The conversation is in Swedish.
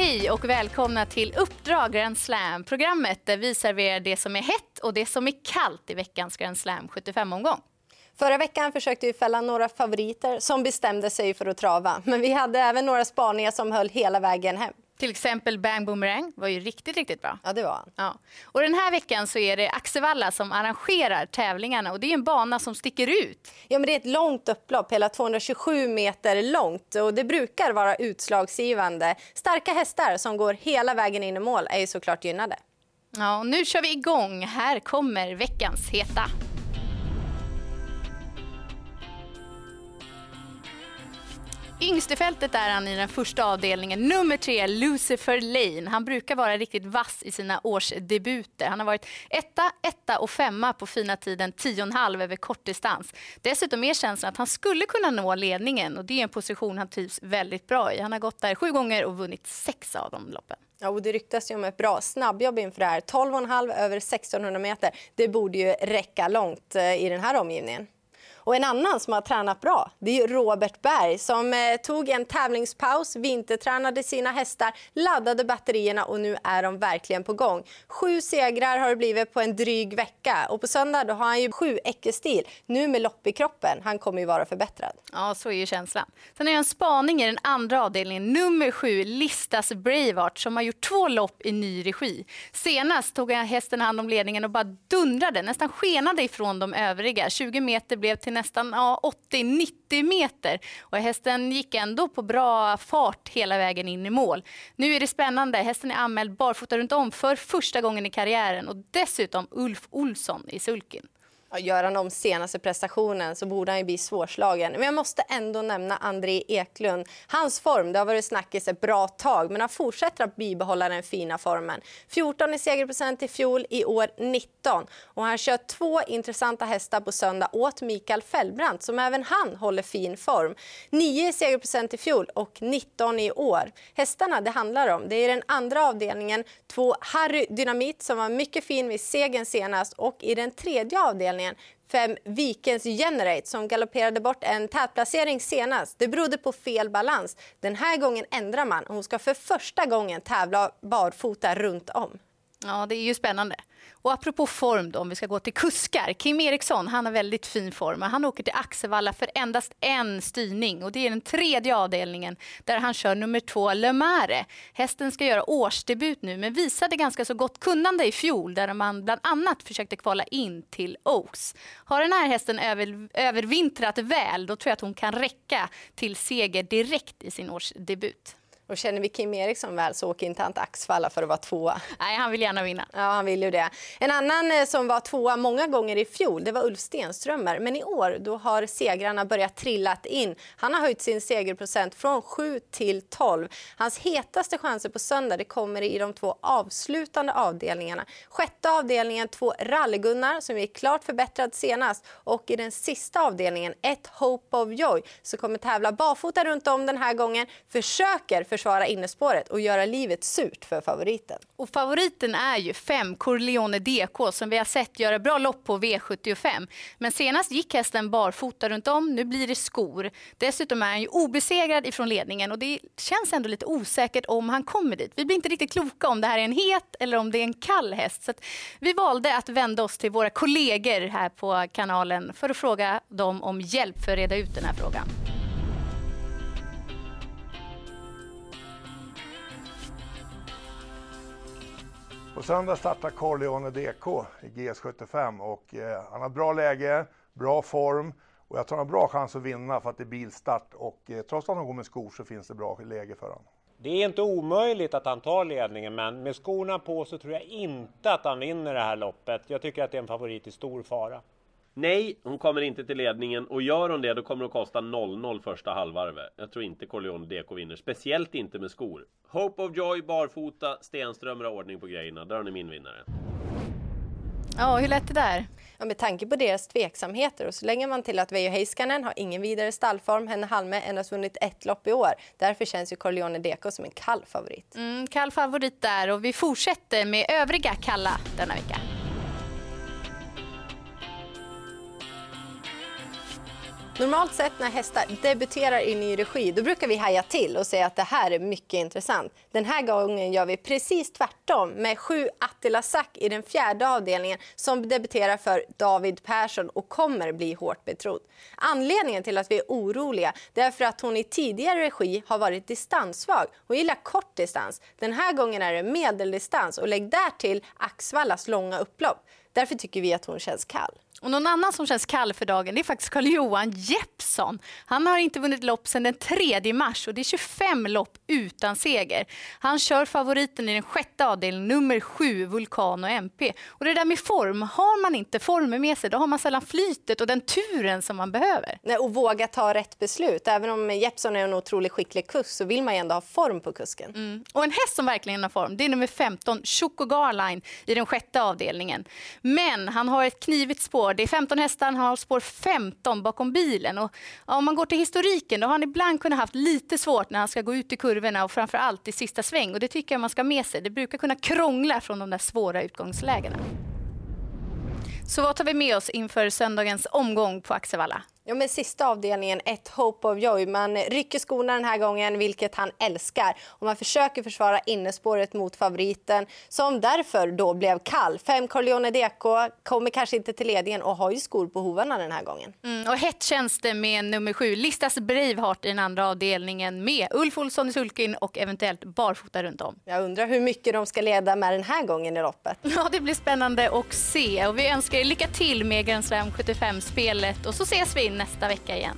Hej och välkomna till Uppdrag Grand Slam, programmet där vi serverar det som är hett och det som är kallt i veckans Grand Slam 75-omgång. Förra veckan försökte vi fälla några favoriter som bestämde sig för att trava. Men vi hade även några spaningar som höll hela vägen hem. Till exempel Bang Boomerang var ju riktigt, riktigt bra. Ja, det var han. Ja. Och den här veckan så är det Axevalla som arrangerar tävlingarna och det är en bana som sticker ut. Ja, men det är ett långt upplopp, hela 227 meter långt och det brukar vara utslagsgivande. Starka hästar som går hela vägen in i mål är ju såklart gynnade. Ja, och nu kör vi igång. Här kommer veckans heta. Yngst i fältet är han i den första avdelningen. Nummer tre, Lucifer Lane. Han brukar vara riktigt vass i sina årsdebuter. Han har varit etta, etta och femma på fina tiden 10,5 över kortdistans. Dessutom är känslan att han skulle kunna nå ledningen och det är en position han trivs väldigt bra i. Han har gått där sju gånger och vunnit sex av de loppen. Ja, och det ryktas ju om ett bra snabbjobb inför det här. 12,5 över 1600 meter. Det borde ju räcka långt eh, i den här omgivningen. Och en annan som har tränat bra det är Robert Berg som eh, tog en tävlingspaus, vintertränade sina hästar, laddade batterierna och nu är de verkligen på gång. Sju segrar har det blivit på en dryg vecka och på söndag då har han ju sju Ecke-stil, nu med lopp i kroppen. Han kommer ju vara förbättrad. Ja, så är ju känslan. Sen är en spaning i den andra avdelningen, nummer sju, Listas Braveheart som har gjort två lopp i ny regi. Senast tog hästen hand om ledningen och bara dundrade, nästan skenade ifrån de övriga. 20 meter blev till nästan ja, 80-90 meter. Och hästen gick ändå på bra fart hela vägen in i mål. Nu är det spännande. Hästen är anmäld barfota runt om för första gången i karriären och dessutom Ulf Olsson i sulken. Gör han om senaste prestationen så borde han ju bli svårslagen. Men jag måste ändå nämna André Eklund. Hans form det har varit snackis ett bra tag men han fortsätter att bibehålla den fina formen. 14 i segerprocent i fjol, i år 19. Och han kör två intressanta hästar på söndag åt Mikael Fällbrandt som även han håller fin form. 9 i segerprocent i fjol och 19 i år. Hästarna det handlar om det är den andra avdelningen, två Harry Dynamit som var mycket fin vid segern senast och i den tredje avdelningen avdelningen fem Vikens Generate som galopperade bort en tätplacering senast. Det berodde på fel balans. Den här gången ändrar man hon ska för första gången tävla barfota runt om. Ja, det är ju spännande. Och apropå form då, om vi ska gå till kuskar. Kim Eriksson, han har väldigt fin form. Han åker till Axevalla för endast en styrning och det är den tredje avdelningen där han kör nummer två Le Mare. Hästen ska göra årsdebut nu men visade ganska så gott kunnande i fjol där man bland annat försökte kvala in till Oaks. Har den här hästen över, övervintrat väl då tror jag att hon kan räcka till seger direkt i sin årsdebut. Och känner vi Kim Eriksson väl så åker inte han till Axvalla för att vara tvåa. Nej, han vill gärna vinna. Ja, han vill ju det. En annan eh, som var tvåa många gånger i fjol, det var Ulf Stenströmer. Men i år då har segrarna börjat trilla in. Han har höjt sin segerprocent från 7 till 12. Hans hetaste chanser på söndag det kommer i de två avslutande avdelningarna. Sjätte avdelningen, två Rallygunnar som är klart förbättrad senast. Och i den sista avdelningen, ett Hope of Joy, så kommer tävla barfota runt om den här gången. Försöker för försvara innespåret och göra livet surt för favoriten. Och favoriten är ju 5 Corleone DK som vi har sett göra bra lopp på V75. Men senast gick hästen barfota runt om, nu blir det skor. Dessutom är han ju obesegrad ifrån ledningen och det känns ändå lite osäkert om han kommer dit. Vi blir inte riktigt kloka om det här är en het eller om det är en kall häst. Så vi valde att vända oss till våra kollegor här på kanalen för att fråga dem om hjälp för att reda ut den här frågan. På söndag startar Corleone DK i GS75 och eh, han har bra läge, bra form och jag tror han har bra chans att vinna för att det är bilstart och eh, trots att han går med skor så finns det bra läge för honom. Det är inte omöjligt att han tar ledningen men med skorna på så tror jag inte att han vinner det här loppet. Jag tycker att det är en favorit i stor fara. Nej, hon kommer inte till ledningen och gör hon det då kommer det att kosta 0-0 första halvvarvet. Jag tror inte Corleone DK vinner, speciellt inte med skor. Hope of Joy, barfota, Stenström har ordning på grejerna. Där har ni min vinnare. Ja, hur lätt det där? Ja, med tanke på deras tveksamheter och så lägger man till att Veijo Heiskanen har ingen vidare stallform. Henne Halme endast vunnit ett lopp i år. Därför känns ju Corleone DK som en kall favorit. Mm, kall favorit där och vi fortsätter med övriga kalla denna vecka. Normalt sett när hästar debuterar i ny regi då brukar vi haja till och säga att det här är mycket intressant. Den här gången gör vi precis tvärtom med sju Attila Sack i den fjärde avdelningen som debuterar för David Persson och kommer bli hårt betrodd. Anledningen till att vi är oroliga är för att hon i tidigare regi har varit distanssvag och gillar kort distans. Den här gången är det medeldistans och lägg därtill Axvallas långa upplopp. Därför tycker vi att hon känns kall. Och någon annan som känns kall för dagen det är faktiskt Carl-Johan Jeppsson. Han har inte vunnit lopp sedan den 3 mars och det är 25 lopp utan seger. Han kör favoriten i den sjätte avdelningen, nummer 7, Vulkan och MP. Och det där med form, har man inte formen med sig då har man sällan flytet och den turen som man behöver. Nej, och våga ta rätt beslut. Även om Jeppsson är en otroligt skicklig kusk så vill man ändå ha form på kusken. Mm. Och en häst som verkligen har form det är nummer 15, Choco Garline i den sjätte avdelningen. Men han har ett knivigt spår. Det är 15 hästar, han har spår 15 bakom bilen. Och, om man går till historiken, då har han ibland kunnat haft lite svårt när han ska gå ut i kurvorna och framför allt i sista sväng. Och det tycker jag man ska ha med sig. Det brukar kunna krångla från de där svåra utgångslägena. Så vad tar vi med oss inför söndagens omgång på Axevalla? Ja, men sista avdelningen, ett Hope of Joy. Man rycker skorna den här gången, vilket han älskar. Och man försöker försvara innespåret mot favoriten, som därför då blev kall. Fem Corleone DK kommer kanske inte till ledningen och har ju skor på hovarna den här gången. Mm, och hett känns det med nummer sju, Listas Braveheart i den andra avdelningen med Ulf Olsson i sulkin och eventuellt barfota runt om. Jag undrar hur mycket de ska leda med den här gången i loppet. Ja, det blir spännande att se. Och vi önskar er lycka till med Grand Slam 75-spelet och så ses vi nästa vecka igen.